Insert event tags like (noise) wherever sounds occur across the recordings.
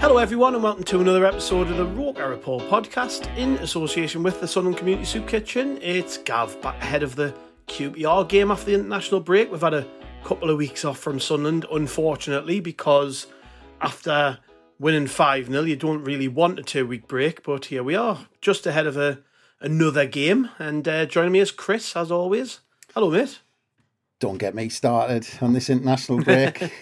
Hello, everyone, and welcome to another episode of the Roker Report podcast in association with the Sunderland Community Soup Kitchen. It's Gav back ahead of the QPR game after the international break. We've had a couple of weeks off from Sunderland, unfortunately, because after winning 5 0, you don't really want a two week break. But here we are, just ahead of a another game. And uh, joining me is Chris, as always. Hello, mate. Don't get me started on this international break. (laughs)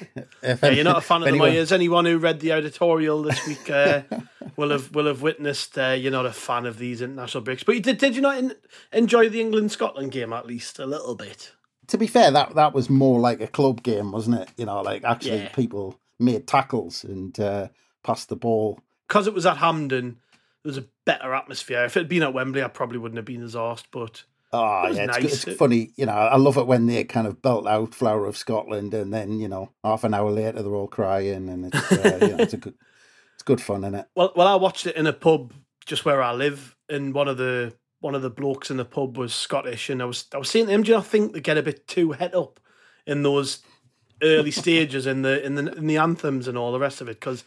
If yeah, you're not a fan of anyone... the Moyes. Anyone who read the editorial this week uh, (laughs) will have will have witnessed uh, you're not a fan of these international breaks. But you did did you not in, enjoy the England Scotland game at least a little bit? To be fair, that that was more like a club game, wasn't it? You know, like actually yeah. people made tackles and uh, passed the ball. Because it was at Hampden, there was a better atmosphere. If it had been at Wembley, I probably wouldn't have been as arsed, but Oh yeah, it's, nice. it's, funny. You know, I love it when they kind of belt out "Flower of Scotland" and then you know half an hour later they're all crying, and it's uh, you know, it's a good, (laughs) it's good fun, isn't it? Well, well, I watched it in a pub just where I live, and one of the one of the blokes in the pub was Scottish, and I was I was saying to him, do you think they get a bit too head up in those early stages in the in the in the anthems and all the rest of it because.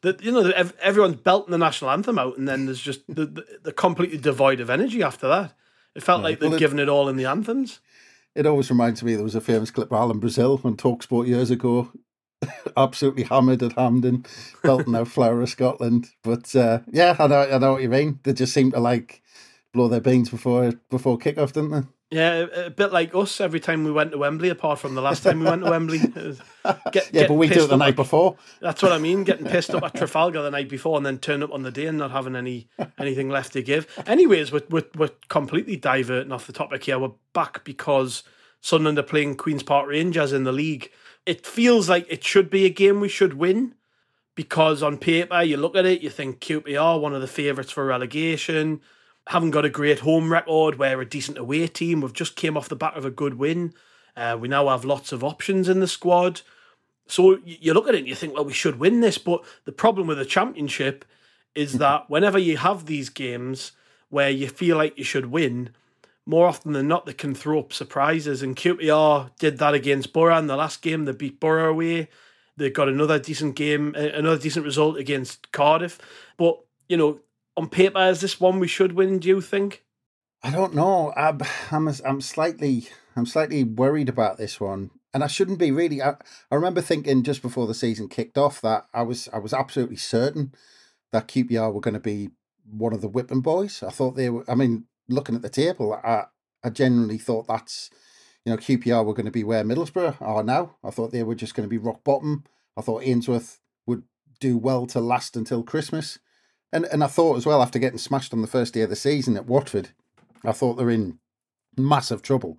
The, you know everyone's belting the national anthem out, and then there's just the, the, the completely devoid of energy after that. It felt yeah. like they'd well, given it all in the anthems. It always reminds me there was a famous clip of Alan Brazil on Talksport years ago, (laughs) absolutely hammered at Hampden, belting out Flower of Scotland. But uh, yeah, I know, I know what you mean. They just seem to like blow their beans before before kickoff, didn't they? Yeah, a bit like us every time we went to Wembley, apart from the last time we went to Wembley. (laughs) Get, yeah, but we did it the night at, before. That's what I mean, getting pissed up at (laughs) Trafalgar the night before and then turn up on the day and not having any anything left to give. Anyways, we're, we're, we're completely diverting off the topic here. We're back because Sunderland are playing Queen's Park Rangers in the league. It feels like it should be a game we should win because on paper, you look at it, you think QPR, one of the favourites for relegation haven't got a great home record. We're a decent away team. We've just came off the back of a good win. Uh, we now have lots of options in the squad. So you look at it and you think, well, we should win this. But the problem with the championship is that whenever you have these games where you feel like you should win, more often than not, they can throw up surprises. And QPR did that against Borough in the last game. They beat Borough away. They got another decent game, another decent result against Cardiff. But, you know, on paper, is this one we should win? Do you think? I don't know. I'm I'm, I'm slightly I'm slightly worried about this one, and I shouldn't be really. I, I remember thinking just before the season kicked off that I was I was absolutely certain that QPR were going to be one of the whipping boys. I thought they were. I mean, looking at the table, I I genuinely thought that's you know QPR were going to be where Middlesbrough are now. I thought they were just going to be rock bottom. I thought Ainsworth would do well to last until Christmas. And and I thought as well after getting smashed on the first day of the season at Watford, I thought they're in massive trouble.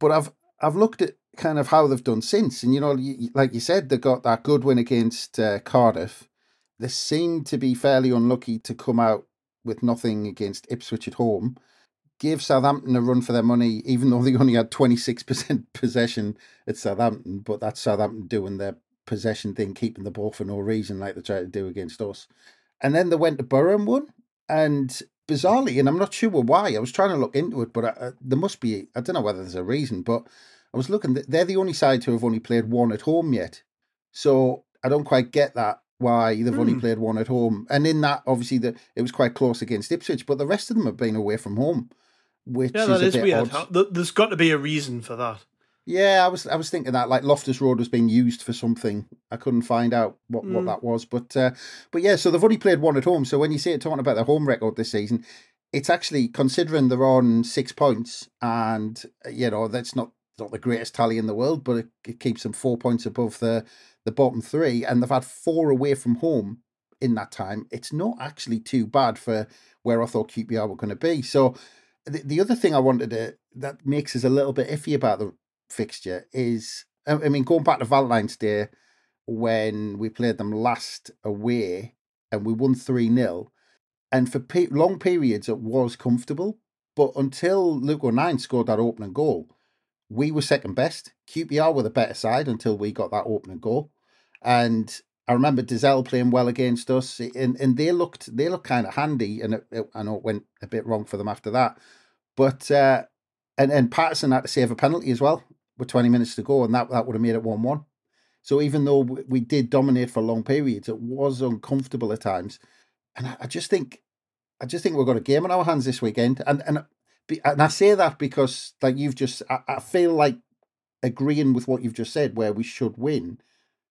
But I've I've looked at kind of how they've done since, and you know, like you said, they got that good win against uh, Cardiff. They seem to be fairly unlucky to come out with nothing against Ipswich at home. Give Southampton a run for their money, even though they only had 26% (laughs) possession at Southampton, but that's Southampton doing their possession thing, keeping the ball for no reason, like they try to do against us. And then they went to Borough one. And bizarrely, and I'm not sure why, I was trying to look into it, but I, uh, there must be, I don't know whether there's a reason, but I was looking, they're the only side to have only played one at home yet. So I don't quite get that why they've only hmm. played one at home. And in that, obviously, the, it was quite close against Ipswich, but the rest of them have been away from home. which yeah, is is weird. There's got to be a reason for that. Yeah, I was I was thinking that like Loftus Road was being used for something. I couldn't find out what, what Mm. that was, but uh, but yeah, so they've only played one at home. So when you see it talking about their home record this season, it's actually considering they're on six points, and uh, you know that's not not the greatest tally in the world, but it, it keeps them four points above the the bottom three, and they've had four away from home in that time. It's not actually too bad for where I thought QPR were going to be. So the, the other thing I wanted to that makes us a little bit iffy about the fixture is I mean going back to Valentine's Day when we played them last away and we won 3 0 and for pe- long periods it was comfortable but until Luke O'Nien scored that opening goal we were second best. QPR were the better side until we got that opening goal. And I remember Dozzell playing well against us and, and they looked they looked kind of handy and it, it, I know it went a bit wrong for them after that but uh, and and Patterson had to save a penalty as well with 20 minutes to go, and that, that would have made it 1 1. So even though we did dominate for long periods, it was uncomfortable at times. And I, I just think, I just think we've got a game on our hands this weekend. And and and I say that because, like you've just, I, I feel like agreeing with what you've just said, where we should win.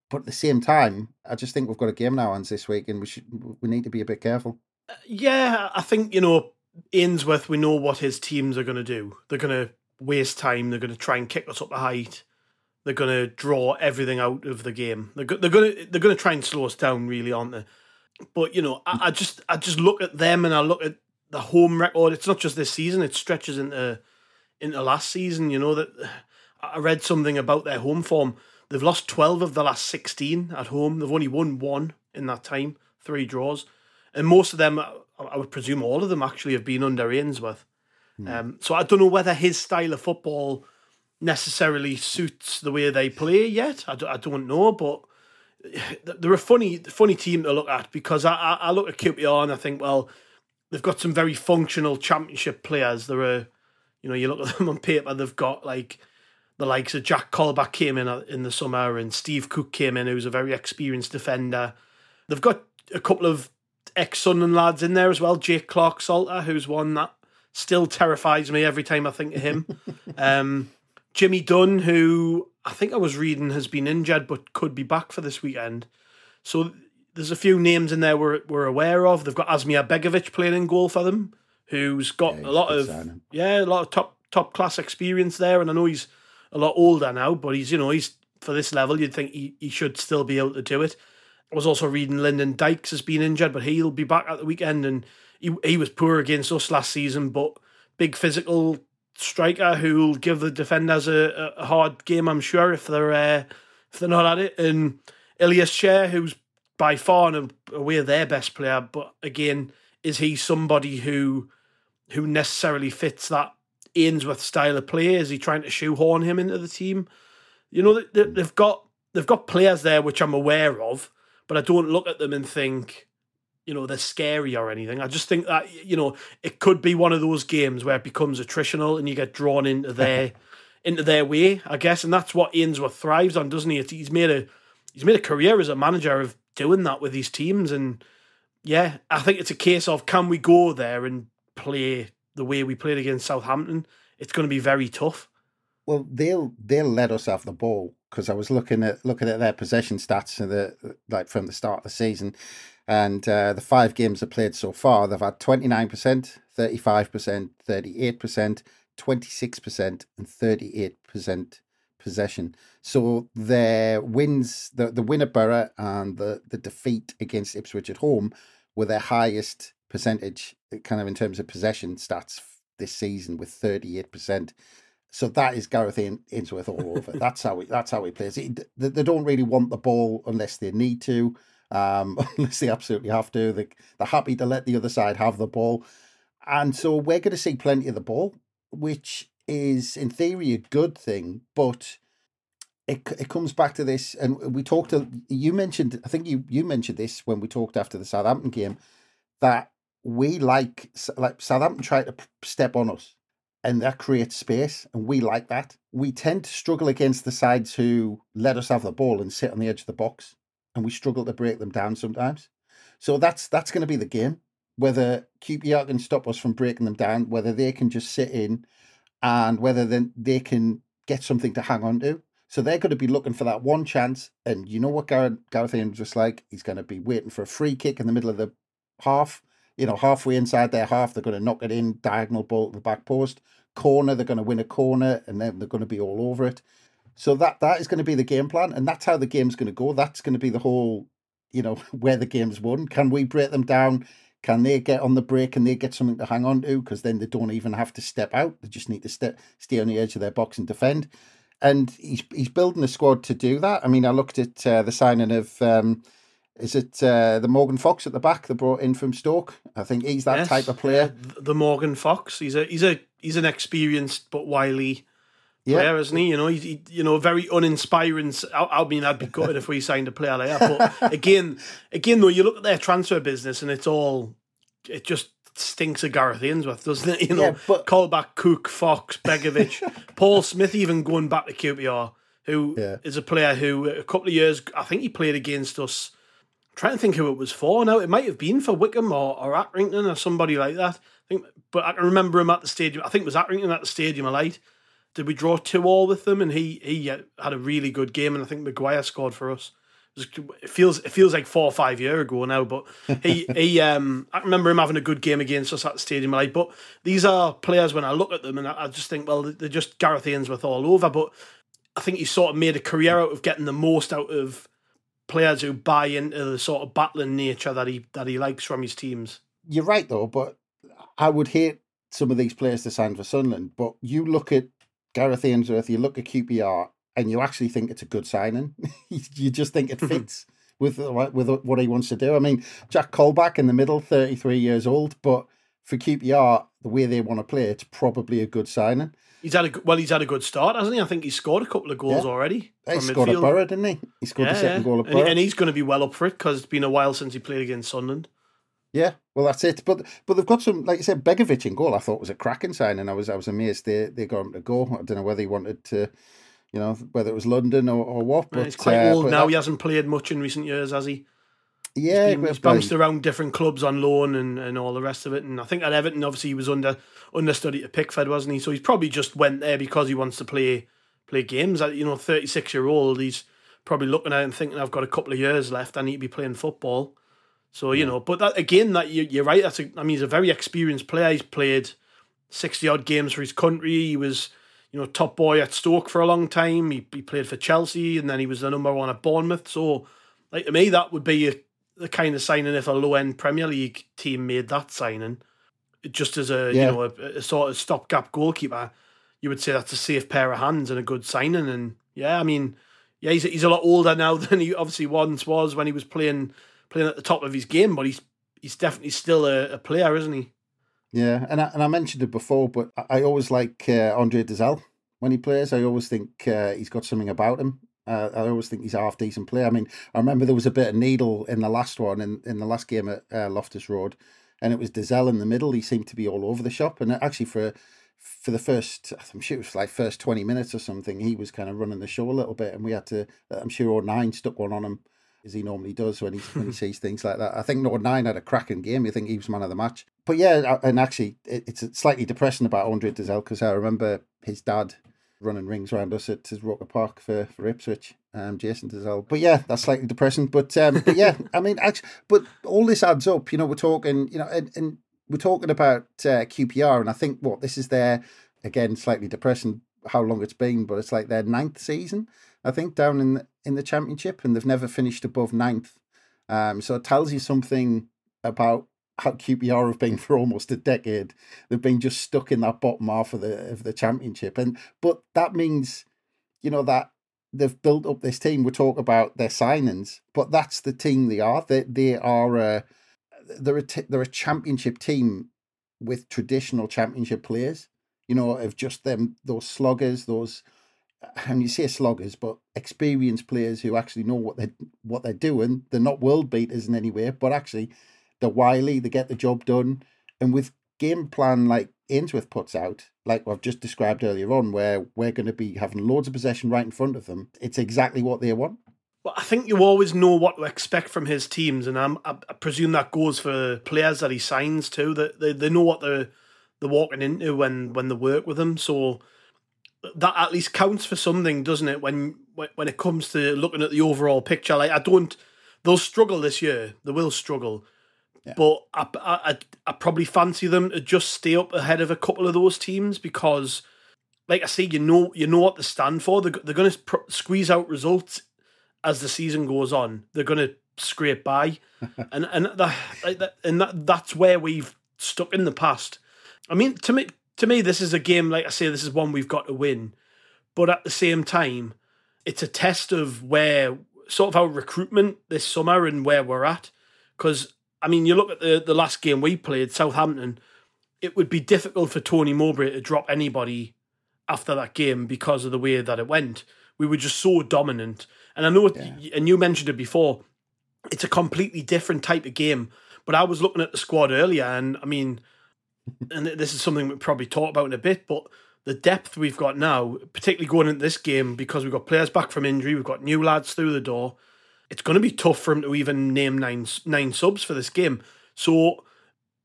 But at the same time, I just think we've got a game on our hands this week, and we should we need to be a bit careful. Uh, yeah, I think, you know, Ainsworth, we know what his teams are going to do. They're going to waste time. They're going to try and kick us up the height. They're going to draw everything out of the game. They're, go- they're going to they're going to try and slow us down, really, aren't they? But you know, I, I just I just look at them and I look at the home record. It's not just this season; it stretches into into last season. You know that I read something about their home form. They've lost twelve of the last sixteen at home. They've only won one in that time, three draws, and most of them, I would presume, all of them actually have been under Ainsworth. Um, so I don't know whether his style of football necessarily suits the way they play yet. I, d- I don't know, but they're a funny funny team to look at because I, I, I look at QPR and I think, well, they've got some very functional championship players. They're a, you know, you look at them (laughs) on paper, they've got like the likes of Jack Colback came in uh, in the summer and Steve Cook came in, who's a very experienced defender. They've got a couple of ex Sunderland lads in there as well. Jake Clarke-Salter, who's one that still terrifies me every time I think of him. um, Jimmy Dunne, who I think I was reading has been injured but could be back for this weekend. So there's a few names in there we're, we're aware of. They've got Asmir Begovic playing in goal for them, who's got Yeah, a lot of signing. yeah, a lot of top top class experience there. And I know he's a lot older now, but he's you know he's for this level. You'd think he, he should still be able to do it. I was also reading Lyndon Dykes has been injured, but he'll be back at the weekend. And he he was poor against us last season, but big physical striker who'll give the defenders a, a hard game, I'm sure, if they're uh, if they're not at it. And Ilias Chair, who's by far and away their best player, but again, is he somebody who who necessarily fits that Ainsworth style of play? Is he trying to shoehorn him into the team? You know, they- they've got they've got players there which I'm aware of, but I don't look at them and think, you know, they're scary or anything. I just think that you know it could be one of those games where it becomes attritional and you get drawn into (laughs) their into their way, I guess, and that's what Ainsworth thrives on, doesn't he? It's, he's made a he's made a career as a manager of doing that with his teams, and yeah, I think it's a case of can we go there and play the way we played against Southampton? It's going to be very tough. Well, they'll they'll let us have the ball because I was looking at looking at their possession stats and the like from the start of the season, and uh, the five games they've played so far, they've had twenty nine percent, thirty five percent, thirty eight percent, twenty six percent, and thirty eight percent possession. So their wins, the the win at Borough and the the defeat against Ipswich at home, were their highest percentage, kind of in terms of possession stats this season, with thirty eight percent. So that is Gareth Ain- Ainsworth all over. (laughs) That's how he. That's how he plays. He, they, they don't really want the ball unless they need to, um, (laughs) unless they absolutely have to. They, they're happy to let the other side have the ball, and so we're going to see plenty of the ball, which is in theory a good thing. But it it comes back to this, and we talked. To, you mentioned, I think you you mentioned this when we talked after the Southampton game, that we like like Southampton try to step on us and that creates space, and we like that. We tend to struggle against the sides who let us have the ball and sit on the edge of the box, and we struggle to break them down sometimes. So that's that's going to be the game. whether QPR can stop us from breaking them down, whether they can just sit in, and whether then they can get something to hang on to. So they're going to be looking for that one chance. And you know what Gareth, Gareth Ames just like? He's going to be waiting for a free kick in the middle of the half. You know, halfway inside their half, they're going to knock it in, diagonal ball to the back post. Corner, they're going to win a corner, and then they're going to be all over it. So that that is going to be the game plan, and that's how the game's going to go. That's going to be the whole, you know, (laughs) where the game's won. Can we break them down? Can they get on the break and they get something to hang on to? Because then they don't even have to step out. They just need to step, stay on the edge of their box and defend. And he's he's building a squad to do that. I mean, I looked at uh, the signing of um, is it uh, the Morgan Fox at the back they brought in from Stoke? I think he's that yes, type of player. the Morgan Fox. He's a he's a he's an experienced but wily player, yeah. isn't he? You know, he's he, you know very uninspiring. I, I, mean, I'd be gutted if we signed a player like that. But (laughs) again, again though, you look at their transfer business and it's all it just stinks of Gareth Ainsworth, doesn't it? (laughs) You know, yeah, but... Colback, Cook, Fox, Begovic, (laughs) Paul Smyth, even going back to QPR, who yeah. is a player who a couple of years I think he played against us. I'm trying to think who it was for now. It might have been for Wycombe or, or Accrington or somebody like that. I think, but I can remember him at the stadium. I think it was Accrington at the Stadium of Light did we draw two all with them? And he he had a really good game, and I think Maguire scored for us. It feels it feels like four or five year ago now, but he (laughs) he um I remember him having a good game against us at the stadium. Like, but these are players when I look at them and I, I just think, well, they're just Gareth Ainsworth all over. But I think he sort of made a career out of getting the most out of players who buy into the sort of battling nature that he that he likes from his teams. You're right though, but I would hate some of these players to sign for Sunderland. But you look at Gareth Ainsworth, you look at QPR and you actually think it's a good signing. (laughs) you just think it mm-hmm. fits with with what he wants to do. I mean, Jack Colback in the middle, 33 years old, but for QPR, the way they want to play, it's probably a good signing. He's had a well. He's had a good start, hasn't he? I think he's scored a couple of goals yeah. already. He scored midfield. a Borough, didn't he? He scored yeah, the second yeah. goal of Borough, and, and he's going to be well up for it because it's been a while since he played against Sunderland. Yeah, well, that's it. But but they've got some, like you said, Begovic in goal. I thought was a cracking signing. I was I was amazed they they got him to go. I don't know whether he wanted to, you know, whether it was London or, or what. But he's quite uh, old now. That, he hasn't played much in recent years, has he? Yeah, he's, been, he's bounced around different clubs on loan and, and all the rest of it. And I think at Everton, obviously, he was under understudy to Pickford, wasn't he? So he's probably just went there because he wants to play play games. You know, thirty six year old, he's probably looking at it and thinking, I've got a couple of years left. I need to be playing football. So you know, but that again, that you, you're right. That's a, I mean, he's a very experienced player. He's played sixty odd games for his country. He was, you know, top boy at Stoke for a long time. He, he played for Chelsea, and then he was the number one at Bournemouth. So, like to me, that would be a, the kind of signing if a low end Premier League team made that signing, just as a yeah. you know a, a sort of stopgap goalkeeper. You would say that's a safe pair of hands and a good signing. And yeah, I mean, yeah, he's he's a lot older now (laughs) than he obviously once was when he was playing playing at the top of his game, but he's he's definitely still a, a player, isn't he? Yeah, and I, and I mentioned it before, but I always like uh, Andre Dozzell when he plays. I always think uh, he's got something about him. Uh, I always think he's a half decent player. I mean, I remember there was a bit of needle in the last one, in, in the last game at uh, Loftus Road, and it was Dozzell in the middle. He seemed to be all over the shop, and actually for for the first, I'm sure it was like first twenty minutes or something, he was kind of running the show a little bit, and we had to. I'm sure O'Nien stuck one on him as he normally does when he when he (laughs) sees things like that. I think O'Nien had a cracking game. You think he was man of the match. But yeah, and actually, it's slightly depressing about Andre Dozzell because I remember his dad running rings around us at his Roker Park for, for Ipswich, um, Jason Dozzell. But yeah, that's slightly depressing. But um, but yeah, (laughs) I mean, actually, but all this adds up. You know, we're talking, you know, and, and we're talking about uh, QPR, and I think what this is their again slightly depressing how long it's been, but it's like their ninth season. I think, down in the, in the championship, and they've never finished above ninth. Um, so it tells you something about how QPR have been (laughs) for almost a decade. They've been just stuck in that bottom half of the of the championship, and but that means, you know, that they've built up this team. We talk about their signings, but that's the team they are. They they are a, they're a t- they're a championship team with traditional championship players. You know, of just them those sluggers, those and you say sloggers, but experienced players who actually know what they what they're doing. They're not world beaters in any way, but actually they're wily. They get the job done, and with game plan like Ainsworth puts out, like I've just described earlier on, where we're going to be having loads of possession right in front of them. It's exactly what they want. Well, I think you always know what to expect from his teams, and I'm, I, I presume that goes for players that he signs too. That they, they know what they're they're walking into when when they work with him. So that at least counts for something, doesn't it? When when it comes to looking at the overall picture, like I don't, they'll struggle this year. They will struggle, yeah. but I, I I probably fancy them to just stay up ahead of a couple of those teams because, like I say, you know you know what they stand for. They're, they're going to pr- squeeze out results as the season goes on, they're going to scrape by, (laughs) and and that, and that that's where we've stuck in the past. I mean, to me, to me, this is a game. Like I say, this is one we've got to win, but at the same time, it's a test of where sort of our recruitment this summer and where we're at. Because I mean, you look at the the last game we played, Southampton. It would be difficult for Tony Mowbray to drop anybody after that game because of the way that it went. We were just so dominant and I know, yeah. and you mentioned it before, it's a completely different type of game. But I was looking at the squad earlier, and I mean, and this is something we probably talk about in a bit, but the depth we've got now, particularly going into this game, because we've got players back from injury, we've got new lads through the door. It's going to be tough for him to even name nine nine subs for this game. So,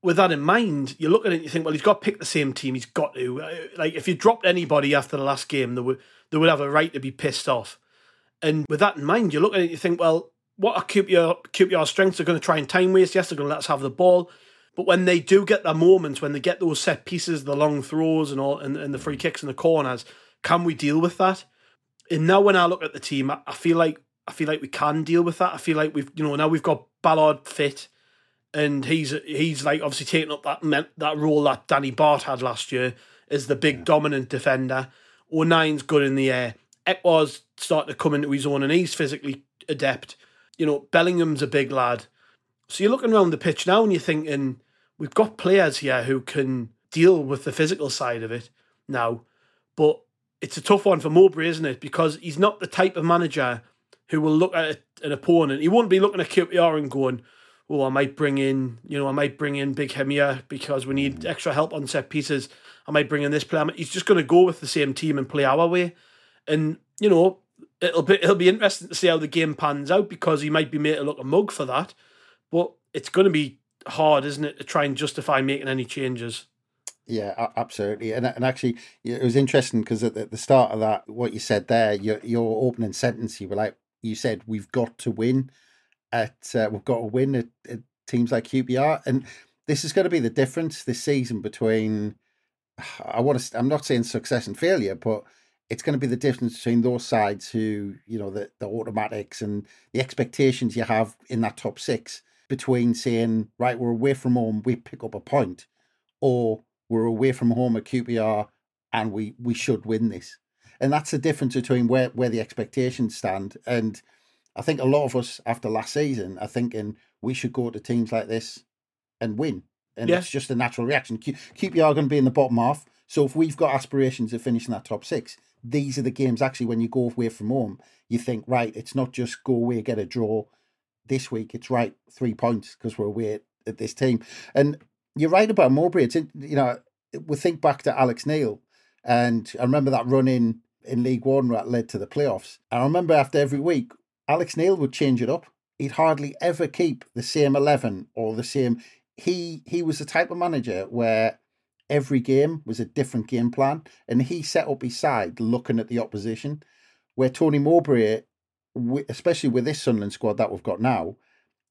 with that in mind, you look at it and you think, well, he's got to pick the same team. He's got to. Uh, like, if you dropped anybody after the last game, they would they would have a right to be pissed off. And with that in mind, you look at it, you think, well, what are QPR, QPR strengths? They're going to try and time waste. Yes, they're going to let us have the ball. But when they do get their moments, when they get those set pieces, the long throws and all, and, and the free kicks and the corners, can we deal with that? And now when I look at the team, I, I feel like I feel like we can deal with that. I feel like we've you know now we've got Ballard fit, and he's he's like obviously taking up that that role that Danny Batth had last year as the big yeah. dominant defender. O'Nien's good in the air. Ekwah's starting to come into his own and he's physically adept. You know, Bellingham's a big lad. So you're looking around the pitch now and you're thinking, we've got players here who can deal with the physical side of it now. But it's a tough one for Mowbray, isn't it? Because he's not the type of manager who will look at an opponent. He won't be looking at QPR and going, oh, I might bring in, you know, I might bring in Big Hemir because we need extra help on set pieces. I might bring in this player. He's just going to go with the same team and play our way. And, you know, it'll be it'll be interesting to see how the game pans out because he might be made to look a mug for that. But it's going to be hard, isn't it, to try and justify making any changes. Yeah, absolutely. And and actually, it was interesting because at the start of that, what you said there, your your opening sentence, you were like, you said we've got to win at uh, we've got to win at, at teams like QPR, and this is going to be the difference this season between. I want to. I'm not saying success and failure, but it's going to be the difference between those sides who, you know, the, the automatics and the expectations you have in that top six between saying, right, we're away from home, we pick up a point, or we're away from home at QPR and we, we should win this. And that's the difference between where, where the expectations stand. And I think a lot of us after last season are thinking we should go to teams like this and win. And yeah. it's just a natural reaction. Q- QPR are going to be in the bottom half. So if we've got aspirations of finishing that top six, these are the games actually when you go away from home, you think, right, it's not just go away, get a draw this week. It's right, three points because we're away at, this team. And you're right about Mowbray. It's, you know, we think back to Alex Neil and I remember that run in, in League One that led to the playoffs. I remember after every week, Alex Neil would change it up. He'd hardly ever keep the same 11 or the same. He he was the type of manager where every game was a different game plan, and he set up his side looking at the opposition. Where Tony Mowbray, especially with this Sunderland squad that we've got now,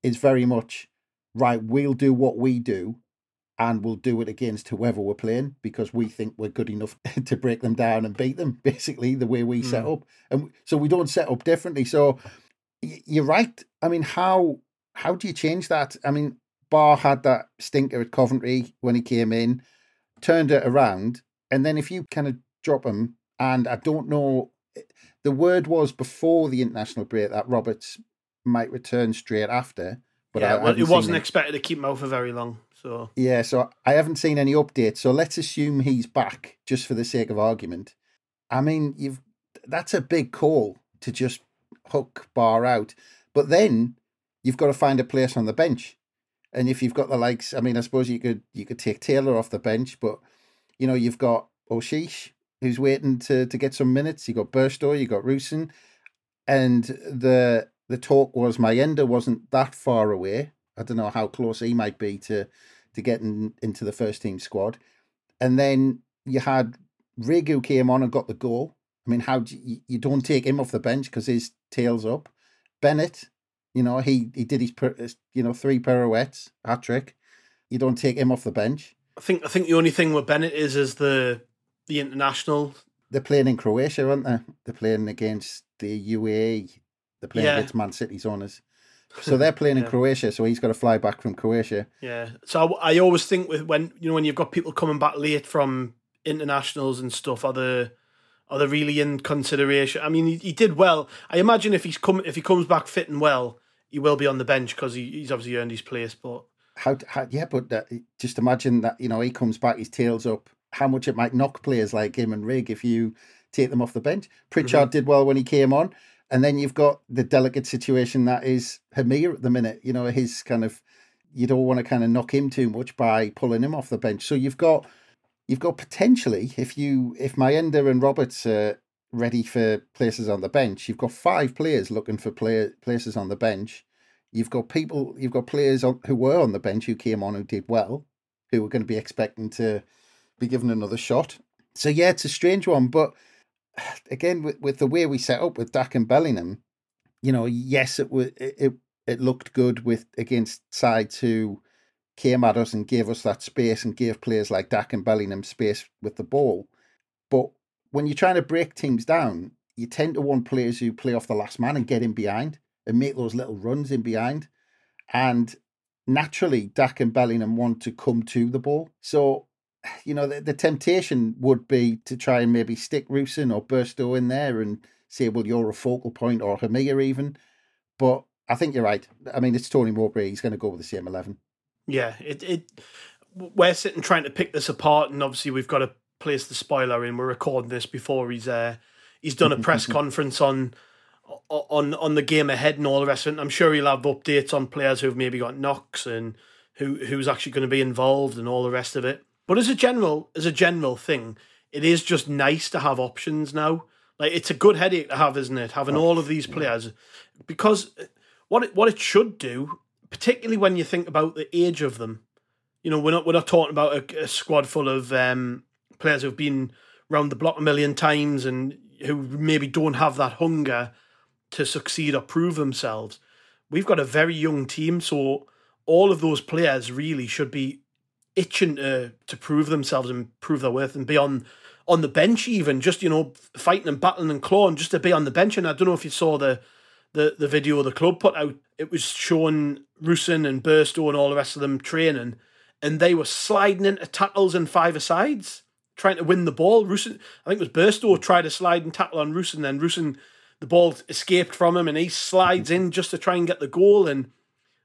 is very much right. We'll do what we do, and we'll do it against whoever we're playing because we think we're good enough (laughs) to break them down and beat them. (laughs) Basically, the way we mm. set up, and so we don't set up differently. So you're right. I mean, how how do you change that? I mean, Ba had that stinker at Coventry when he came in turned it around, and then if you kind of drop him, and I don't know, the word was before the international break that Roberts might return straight after. But yeah, I, well, it wasn't expected to keep him out for very long. So yeah, so I haven't seen any updates. So let's assume he's back, just for the sake of argument. I mean, you've that's a big call to just hook Ba out, but then you've got to find a place on the bench. And if you've got the likes, I mean, I suppose you could you could take Taylor off the bench, but you know you've got Oshish who's waiting to to get some minutes. You got Burstow, you got Rusyn, and the the talk was Mayenda wasn't that far away. I don't know how close he might be to to getting into the first team squad. And then you had Rigg came on and got the goal. I mean, how do you, you don't take him off the bench because his tail's up. Bennette, you know, he he did his you know three pirouettes, hat trick. You don't take him off the bench. I think I think the only thing with Bennette is is the the international. They're playing in Croatia, aren't they? They're playing against the UAE. They're playing yeah. against Man City's owners. (laughs) So they're playing yeah. in Croatia, so he's got to fly back from Croatia. Yeah. So I, I, always think with when you know when you've got people coming back late from internationals and stuff, are the are they really in consideration? I mean, he, he did well. I imagine if he's come if he comes back fit and well, he will be on the bench because he, he's obviously earned his place. But how, how yeah, but uh, just imagine that you know he comes back, his tails up. How much it might knock players like him and Rigg if you take them off the bench. Pritchard mm-hmm. did well when he came on. And then you've got the delicate situation that is Hemir at the minute. You know, his kind of you don't want to kind of knock him too much by pulling him off the bench. So you've got you've got potentially if you if Mayenda and Roberts are ready for places on the bench, you've got five players looking for player places on the bench. You've got people, you've got players on, who were on the bench who came on who did well, who are going to be expecting to be given another shot. So yeah, it's a strange one, but (sighs) again with, with the way we set up with Dack and Bellingham, you know, yes, it was it it looked good with against sides who came at us and gave us that space and gave players like Dack and Bellingham space with the ball. But when you're trying to break teams down, you tend to want players who play off the last man and get in behind and make those little runs in behind. And naturally, Dack and Bellingham want to come to the ball. So you know, the, the temptation would be to try and maybe stick Rusyn or Burstow in there and say, well, you're a focal point or Hemir even. But I think you're right. I mean, it's Tony Mowbray. He's going to go with the same 11. Yeah, it, it we're sitting trying to pick this apart, and obviously we've got to place the spoiler in. We're recording this before he's uh, he's done a press (laughs) conference on on on the game ahead and all the rest of it. I'm sure he'll have updates on players who've maybe got knocks and who who's actually going to be involved and all the rest of it. But as a general, as a general thing, it is just nice to have options now. Like it's a good headache to have, isn't it? Having all of these players, because what it, what it should do, particularly when you think about the age of them, you know, we're not we're not talking about a, a squad full of um, players who've been around the block a million times and who maybe don't have that hunger to succeed or prove themselves. We've got a very young team, so all of those players really should be itching to to prove themselves and prove their worth and be on on the bench even just you know fighting and battling and clawing just to be on the bench. And I don't know if you saw the the the video the club put out. It was showing Rusyn and Burstow and all the rest of them training and they were sliding into tackles and five sides trying to win the ball. Rusyn I think it was Burstow tried to slide and tackle on Rusyn then Rusyn the ball escaped from him and he slides in just to try and get the goal. And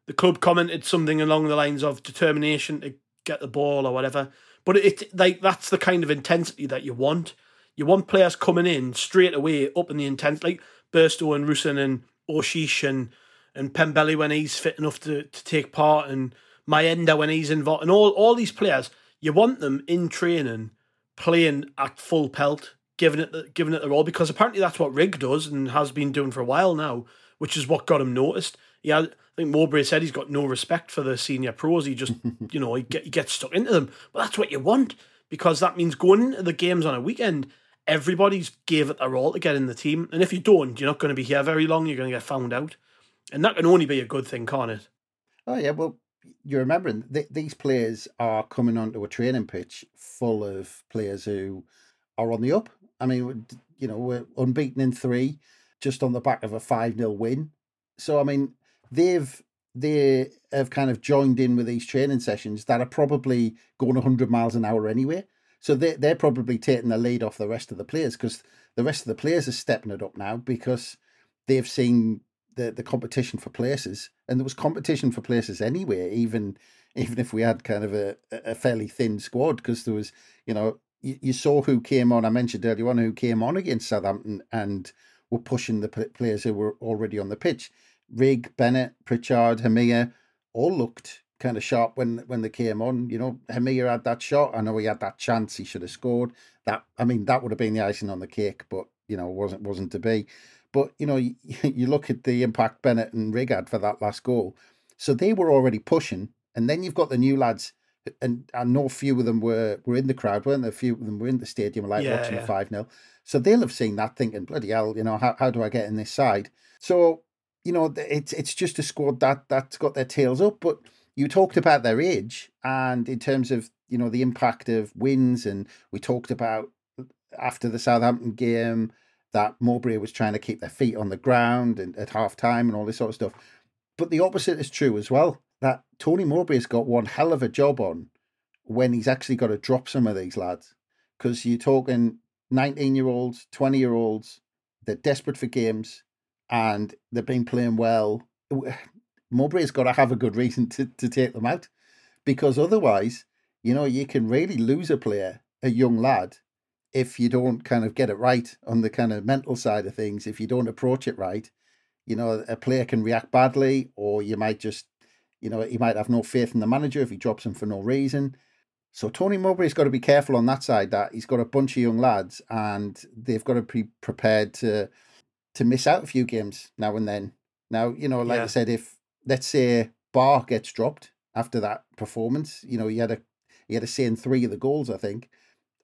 the club commented something along the lines of determination to get the ball or whatever. But it like that's the kind of intensity that you want. You want players coming in straight away up in the intensity, like Burstow and Rusyn and Aouchiche and and Pembele when he's fit enough to, to take part and Mayenda when he's involved and all, all these players, you want them in training playing at full pelt, giving it the, giving it the role because apparently that's what Rigg does and has been doing for a while now, which is what got him noticed. Had I think Mowbray said he's got no respect for the senior pros. He just, (laughs) you know, he, get, he gets stuck into them. But that's what you want because that means going into the games on a weekend, everybody's gave it their all to get in the team. And if you don't, you're not going to be here very long. You're going to get found out. And that can only be a good thing, can't it? Oh, yeah. Well, you're remembering th- these players are coming onto a training pitch full of players who are on the up. I mean, you know, we're unbeaten in three, just on the back of a 5 0 win. So, I mean, they've they have kind of joined in with these training sessions that are probably going 100 miles an hour anyway. So they, they're probably taking the lead off the rest of the players because the rest of the players are stepping it up now because they've seen the, the competition for places. And there was competition for places anyway, even even if we had kind of a, a fairly thin squad because there was, you know, you, you saw who came on. I mentioned earlier on who came on against Southampton and were pushing the players who were already on the pitch. Rigg, Bennette, Pritchard, Hemir all looked kind of sharp when when they came on. You know, Hemir had that shot. I know he had that chance. He should have scored. That I mean, that would have been the icing on the cake, but you know, wasn't wasn't to be. But you know, you, (laughs) you look at the impact Bennette and Rigg had for that last goal. So they were already pushing, and then you've got the new lads, and I know a few of them were were in the crowd, weren't there? A few of them were in the stadium, like Yeah, watching yeah. the five 0 So they'll have seen that, thinking, "Bloody hell, you know, how, how do I get in this side?" So you know, it's it's just a squad that that's got their tails up. But you talked about their age, and in terms of you know the impact of wins, and we talked about after the Southampton game that Mowbray was trying to keep their feet on the ground and at half time and all this sort of stuff. But the opposite is true as well. That Tony Mowbray's got one hell of a job on when he's actually got to drop some of these lads. Because you're talking 19 year olds, 20 year olds, they're desperate for games and they've been playing well. Mowbray's got to have a good reason to, to take them out because otherwise, you know, you can really lose a player, a young lad, if you don't kind of get it right on the kind of mental side of things, if you don't approach it right, you know, a player can react badly, or you might just, you know, he might have no faith in the manager if he drops him for no reason. So Tony Mowbray's got to be careful on that side. That he's got a bunch of young lads, and they've got to be prepared to to miss out a few games now and then. Now, you know, like Yeah. I said, if let's say Ba gets dropped after that performance, you know, he had a he had a say in three of the goals, I think,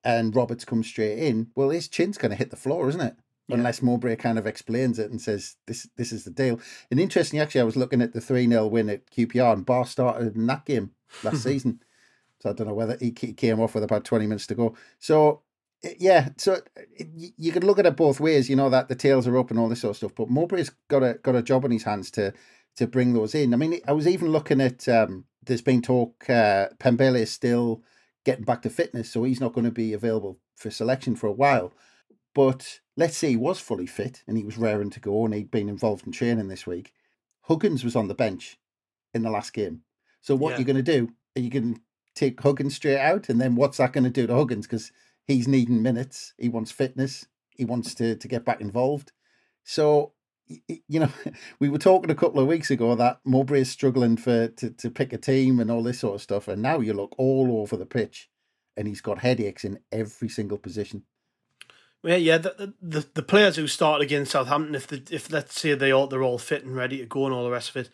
and Roberts comes straight in. Well, his chin's going to hit the floor, isn't it? Yeah. Unless Mowbray kind of explains it and says this this is the deal. And interestingly, actually, I was looking at the three 0 win at QPR, and Ba started in that game last (laughs) season. So I don't know whether he came off with about twenty minutes to go. So yeah, so you can look at it both ways. You know that the tails are up and all this sort of stuff. But Mowbray's got a got a job on his hands to to bring those in. I mean, I was even looking at. Um, there's been talk. Uh, Pembele is still getting back to fitness, so he's not going to be available for selection for a while. But let's say he was fully fit and he was raring to go and he'd been involved in training this week. Huggins was on the bench in the last game. So what Yeah. are you going to do? Are you going to take Huggins straight out? And then what's that going to do to Huggins? Because he's needing minutes. He wants fitness. He wants to, to get back involved. So, you know, (laughs) we were talking a couple of weeks ago that Mowbray is struggling for to, to pick a team and all this sort of stuff. And now you look all over the pitch and he's got headaches in every single position. Yeah, yeah. The, the the players who start against Southampton, if the, if let's say they all they're all fit and ready to go and all the rest of it,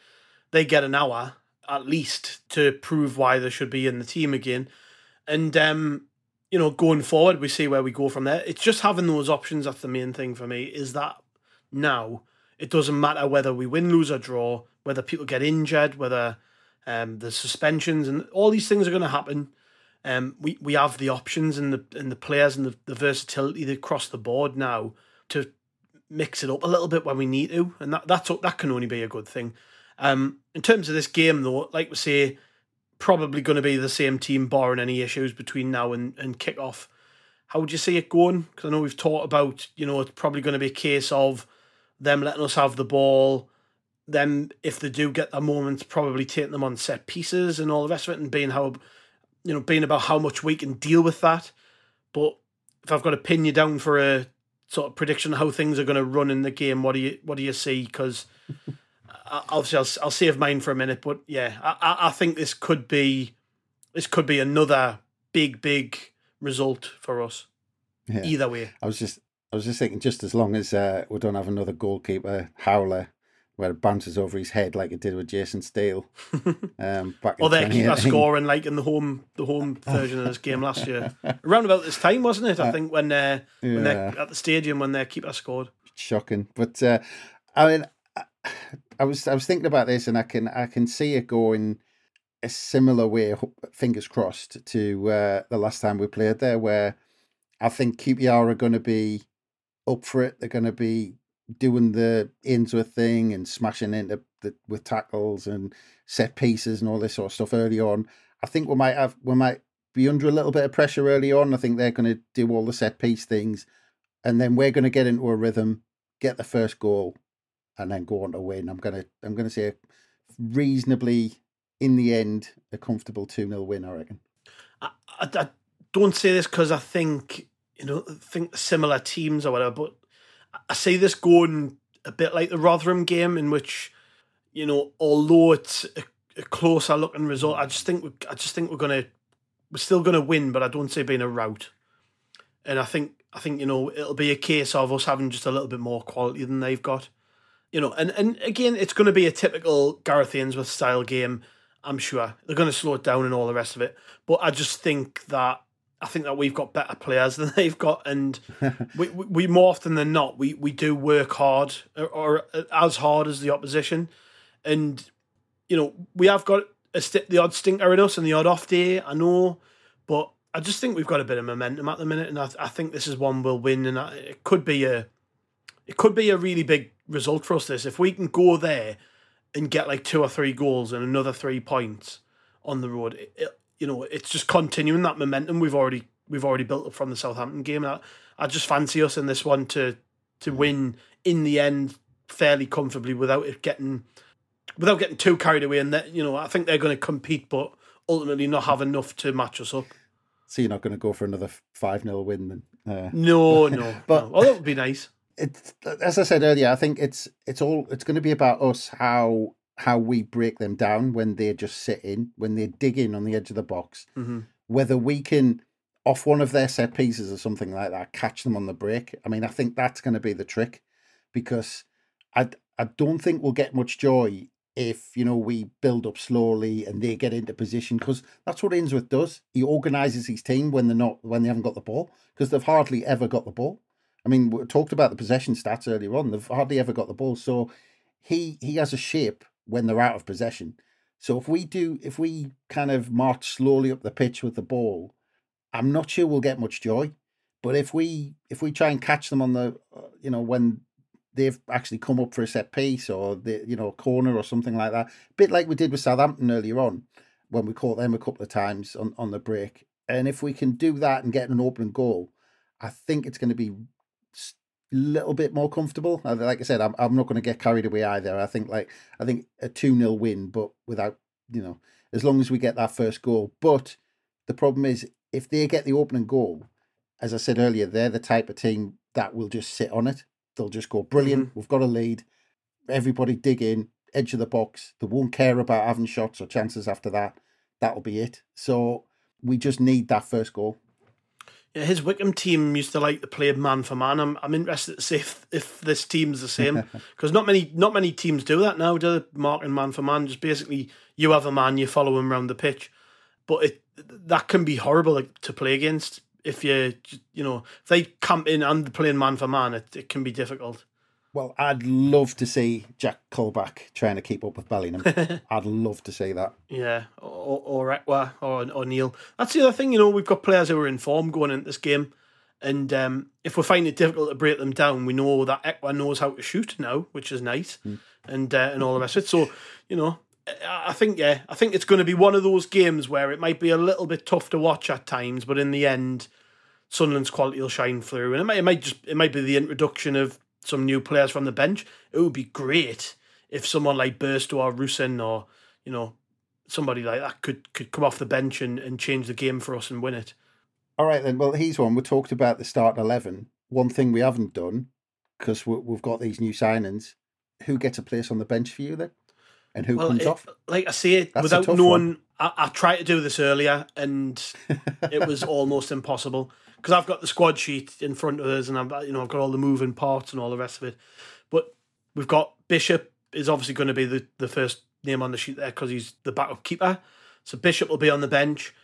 they get an hour at least to prove why they should be in the team again. And um, you know, going forward, we see where we go from there. It's just having those options. That's the main thing for me. Is that now it doesn't matter whether we win, lose, or draw, whether people get injured, whether um, there's suspensions, and all these things are going to happen. Um, we, we have the options and the and the players and the, the versatility across the board now to mix it up a little bit when we need to, and that that's that can only be a good thing. Um, in terms of this game, though, like we say, probably going to be the same team, barring any issues between now and and kick off. How would you see it going? Because I know we've talked about, you know, it's probably going to be a case of them letting us have the ball, them if they do get their moments, probably taking them on set pieces and all the rest of it, and being how, you know, being about how much we can deal with that. But if I've got to pin you down for a sort of prediction of how things are going to run in the game, what do you what do you see? Because obviously I'll, I'll save mine for a minute, but yeah, I, I- think this could be this could be another big big result for us. Yeah. Either way, I was just I was just thinking just as long as uh, we don't have another goalkeeper howler where it bounces over his head like it did with Jason Steele (laughs) um, back or they keep scoring like in the home the home version of this game last year, around about this time, wasn't it? I think when uh, when they Yeah. at the stadium when their keeper scored. shocking. But uh, I mean, (sighs) I, was I was thinking about this, and I can I can see it going a similar way. Fingers crossed to uh, the last time we played there, where I think QPR are going to be up for it. They're going to be doing the Ainsworth thing and smashing into the with tackles and set pieces and all this sort of stuff early on. I think we might have we might be under a little bit of pressure early on. I think they're going to do all the set piece things, and then we're going to get into a rhythm, get the first goal, and then go on to win. I'm gonna I'm gonna say reasonably in the end a comfortable two 0 win. I reckon. I, I, I don't say this because I think you know think similar teams or whatever, but I see this going a bit like the Rotherham game, in which you know although it's a, a closer looking result, I just think we, I just think we're gonna we're still gonna win, but I don't it being a rout. And I think I think you know it'll be a case of us having just a little bit more quality than they've got. You know, and and again, it's going to be a typical Gareth Ainsworth style game. I'm sure they're going to slow it down and all the rest of it. But I just think that I think that we've got better players (laughs) than they've got, and (laughs) we, we, we more often than not we, we do work hard or, or as hard as the opposition, and you know we have got a st- the odd stinker in us and the odd off day. I know, but I just think we've got a bit of momentum at the minute, and I, I think this is one we'll win, and I, it could be a it could be a really big result for us. This if we can go there and get like two or three goals and another three points on the road, it, it, you know, it's just continuing that momentum we've already we've already built up from the Southampton game. I, I just fancy us in this one to to win in the end fairly comfortably without it getting without getting too carried away. And that you know, I think they're going to compete, but ultimately not have enough to match us up. So you're not going to go for another five 0 win then? Uh... No, (laughs) no. but no. oh, that would be nice. It's as I said earlier. I think it's it's all it's going to be about us how how we break them down when they're just sitting when they're digging on the edge of the box. Mm-hmm. Whether we can off one of their set pieces or something like that, catch them on the break. I mean, I think that's going to be the trick because I I don't think we'll get much joy if you know we build up slowly and they get into position because that's what Ainsworth does. He organises his team when they're not when they haven't got the ball because they've hardly ever got the ball. I mean, we talked about the possession stats earlier on. They've hardly ever got the ball, so he he has a shape when they're out of possession. So if we do, if we kind of march slowly up the pitch with the ball, I'm not sure we'll get much joy. But if we if we try and catch them on the, uh, you know, when they've actually come up for a set piece or the you know corner or something like that. A bit like we did with Southampton earlier on when we caught them a couple of times on, on the break. And if we can do that and get an open goal, I think it's going to be little bit more comfortable. Like I said, I'm I'm not going to get carried away either. I think like I think a two 0 win, but without you know as long as we get that first goal. But the problem is if they get the opening goal, as I said earlier, they're the type of team that will just sit on it They'll just go, brilliant, mm-hmm. we've got a lead. Everybody dig in, edge of the box. They won't care about having shots or chances after that. That'll be it. So we just need that first goal. Yeah, his Wycombe team used to like to play man for man. I'm, I'm interested to see if, if this team's the same (laughs) because not many not many teams do that now. Do marking man for man? Just basically, you have a man, you follow him around the pitch, but it that can be horrible to play against if you you know if they camp in and playing man for man, it, it can be difficult. Well, I'd love to see Jack Colback trying to keep up with Bellingham. (laughs) I'd love to see that. Yeah, or or Ekwah or, or Neil. That's the other thing. You know, we've got players who are in form going into this game, and um, if we find it difficult to break them down, we know that Ekwah knows how to shoot now, which is nice, mm. and uh, and all the rest of it. So you know, I think yeah, I think it's going to be one of those games where it might be a little bit tough to watch at times, but in the end, Sunderland's quality will shine through, and it might it might just it might be the introduction of some new players from the bench. It would be great if someone like Burstow or Rusyn or you know somebody like that could could come off the bench and, and change the game for us and win it. All right then. Well, here's one. We talked about the start eleven. One thing we haven't done because we've got these new signings. Who gets a place on the bench for you then? and who well, comes it, off? Like I say, That's without knowing, I, I, tried to do this earlier, and it was (laughs) almost impossible because I've got the squad sheet in front of us, and I've you know I've got all the moving parts and all the rest of it. But we've got Bishop is obviously going to be the, the first name on the sheet there because he's the backup keeper. So Bishop will be on the bench.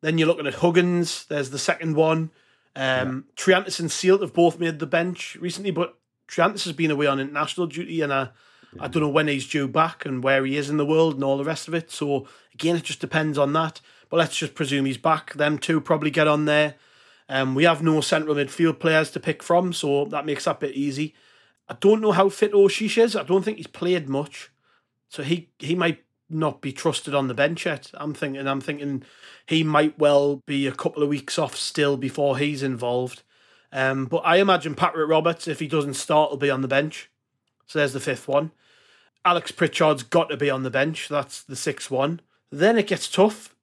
Then you're looking at Huggins. There's the second one. Um, yeah. Triantis and Seelt have both made the bench recently, but Triantis has been away on international duty, and I I don't know when he's due back and where he is in the world and all the rest of it. So again, it just depends on that. But let's just presume he's back. Them two probably get on there. Um, we have no central midfield players to pick from, so that makes that bit easy. I don't know how fit Aouchiche is. I don't think he's played much, so he he might not be trusted on the bench yet. I'm thinking I'm thinking he might well be a couple of weeks off still before he's involved. Um, but I imagine Patrick Roberts, if he doesn't start, will be on the bench. So there's the fifth one. Alex Pritchard's got to be on the bench. That's the sixth one. Then it gets tough.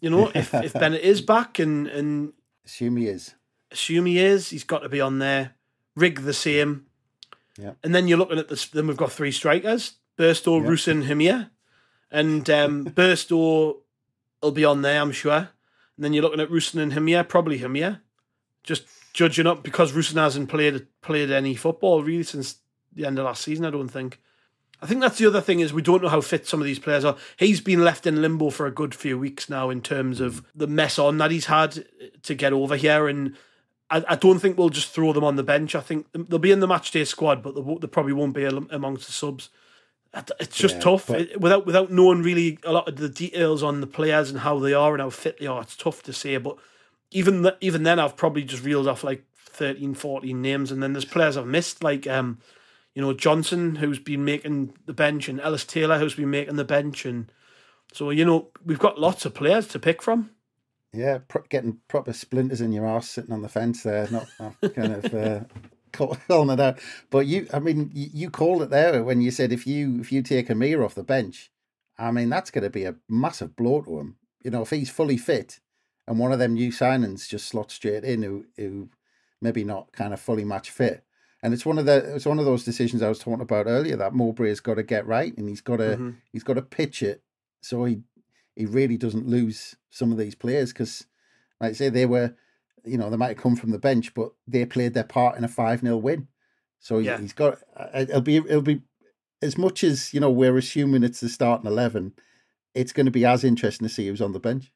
You know, if, if (laughs) Bennette is back and, and assume he is. Assume he is, he's got to be on there. Rigg the same. Yeah. And then you're looking at this then we've got three strikers. Burstow, yeah. Rusyn, Hemir. And um (laughs) Burstow will be on there, I'm sure. And then you're looking at Rusyn and Hemir, probably Hemir. Just judging up because Rusyn hasn't played played any football really since the end of last season. I don't think. I think that's the other thing is we don't know how fit some of these players are. He's been left in limbo for a good few weeks now in terms of the mess on that he's had to get over here, and I, I don't think we'll just throw them on the bench. I think they'll be in the match day squad, but they, they probably won't be amongst the subs. It's just yeah, tough but... without without knowing really a lot of the details on the players and how they are and how fit they are. It's tough to say, but even th- even then, I've probably just reeled off like 13, 14 names, and then there's players I've missed, like um, you know Johnson, who's been making the bench, and Ellis Taylor, who's been making the bench, and so you know we've got lots of players to pick from. Yeah, pro- getting proper splinters in your ass sitting on the fence there, not, not (laughs) kind of uh, (laughs) calling it out. But you, I mean, you called it there when you said if you if you take Hemir off the bench, I mean that's going to be a massive blow to him. You know, if he's fully fit, and one of them new signings just slots straight in who who maybe not kind of fully match fit. And it's one of the it's one of those decisions I was talking about earlier that Mowbray has got to get right, and he's got to mm-hmm. he's got to pitch it so he he really doesn't lose some of these players because, like I say, they were, you know, they might have come from the bench, but they played their part in a five 0 win. So yeah. he's got it'll be it'll be as much as you know we're assuming it's the starting eleven. It's going to be as interesting to see who's on the bench.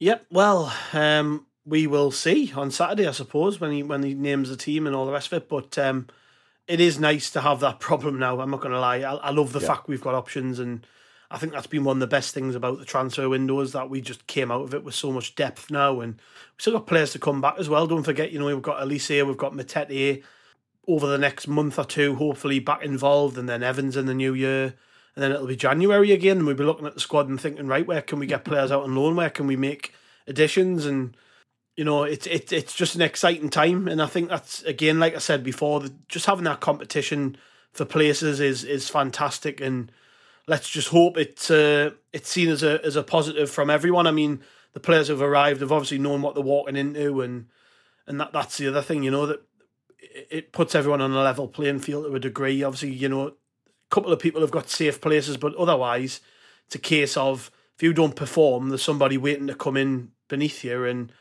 Yep. Well, um, we will see on Saturday, I suppose, when he when he names the team and all the rest of it. But um, it is nice to have that (laughs) problem now. I'm not going to lie. I, I love the yeah. fact we've got options, and I think that's been one of the best things about the transfer windows that we just came out of it with so much depth now, and we've still got players to come back as well. Don't forget, you know, we've got Alese, we've got Matete over the next month or two, hopefully back involved, and then Evans in the new year and then it'll be January again, and we'll be looking at the squad and thinking, right, where can we get players out on loan? Where can we make additions? And you know, it's it's it's just an exciting time, and I think that's again, like I said before, just having that competition for places is is fantastic, and let's just hope it's uh, it's seen as a as a positive from everyone. I mean, the players who've arrived have obviously known what they're walking into, and and that that's the other thing, you know, that it puts everyone on a level playing field to a degree. Obviously, you know, a couple of people have got safe places, but otherwise, it's a case of if you don't perform, there's somebody waiting to come in beneath you, and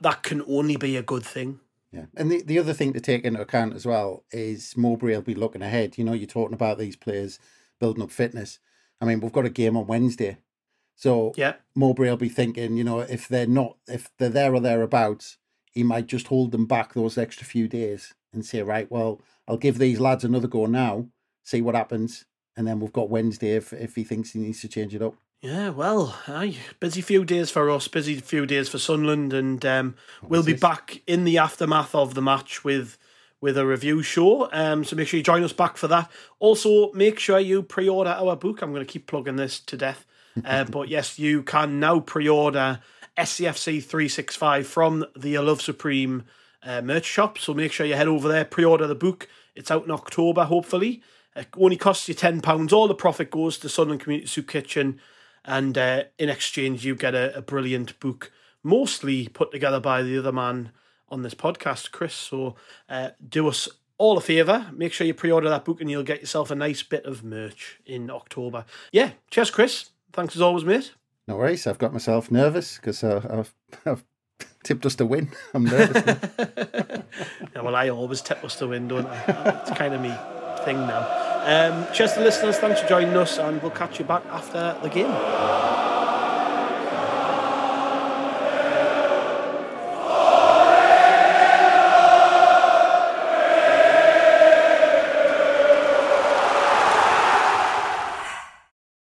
that can only be a good thing. Yeah, and the, the other thing to take into account as well is Mowbray will be looking ahead. You know, you're talking about these players building up fitness. I mean, we've got a game on Wednesday, so yeah, Mowbray will be thinking, you know, if they're not, if they're there or thereabouts, he might just hold them back those extra few days and say, right, well, I'll give these lads another go now see what happens, and then we've got Wednesday if if he thinks he needs to change it up. Yeah, well, aye, busy few days for us, busy few days for Sunderland, and um, we'll be back in the aftermath of the match with with a review show. Um, so make sure you join us back for that. Also, make sure you pre-order our book. I'm going to keep plugging this to death, uh, (laughs) but yes, you can now pre-order SAFC 365 from the Love Supreme uh, merch shop. So make sure you head over there, pre-order the book. It's out in October, hopefully. It only costs you £10. All the profit goes to Sunderland Community Soup Kitchen. And uh, in exchange, you get a, a, brilliant book, mostly put together by the other man on this podcast, Chris. So uh, do us all a favour. Make sure you pre order that book and you'll get yourself a nice bit of merch in October. Yeah, cheers, Chris. Thanks as always, mate. No worries. I've got myself nervous because uh, I've, I've (laughs) tipped us to win. (laughs) I'm nervous. (laughs) yeah, well, I always tip us to win, don't I? It's kind of me thing now. Um, cheers to listeners. Thanks for joining us, and we'll catch you back after the game.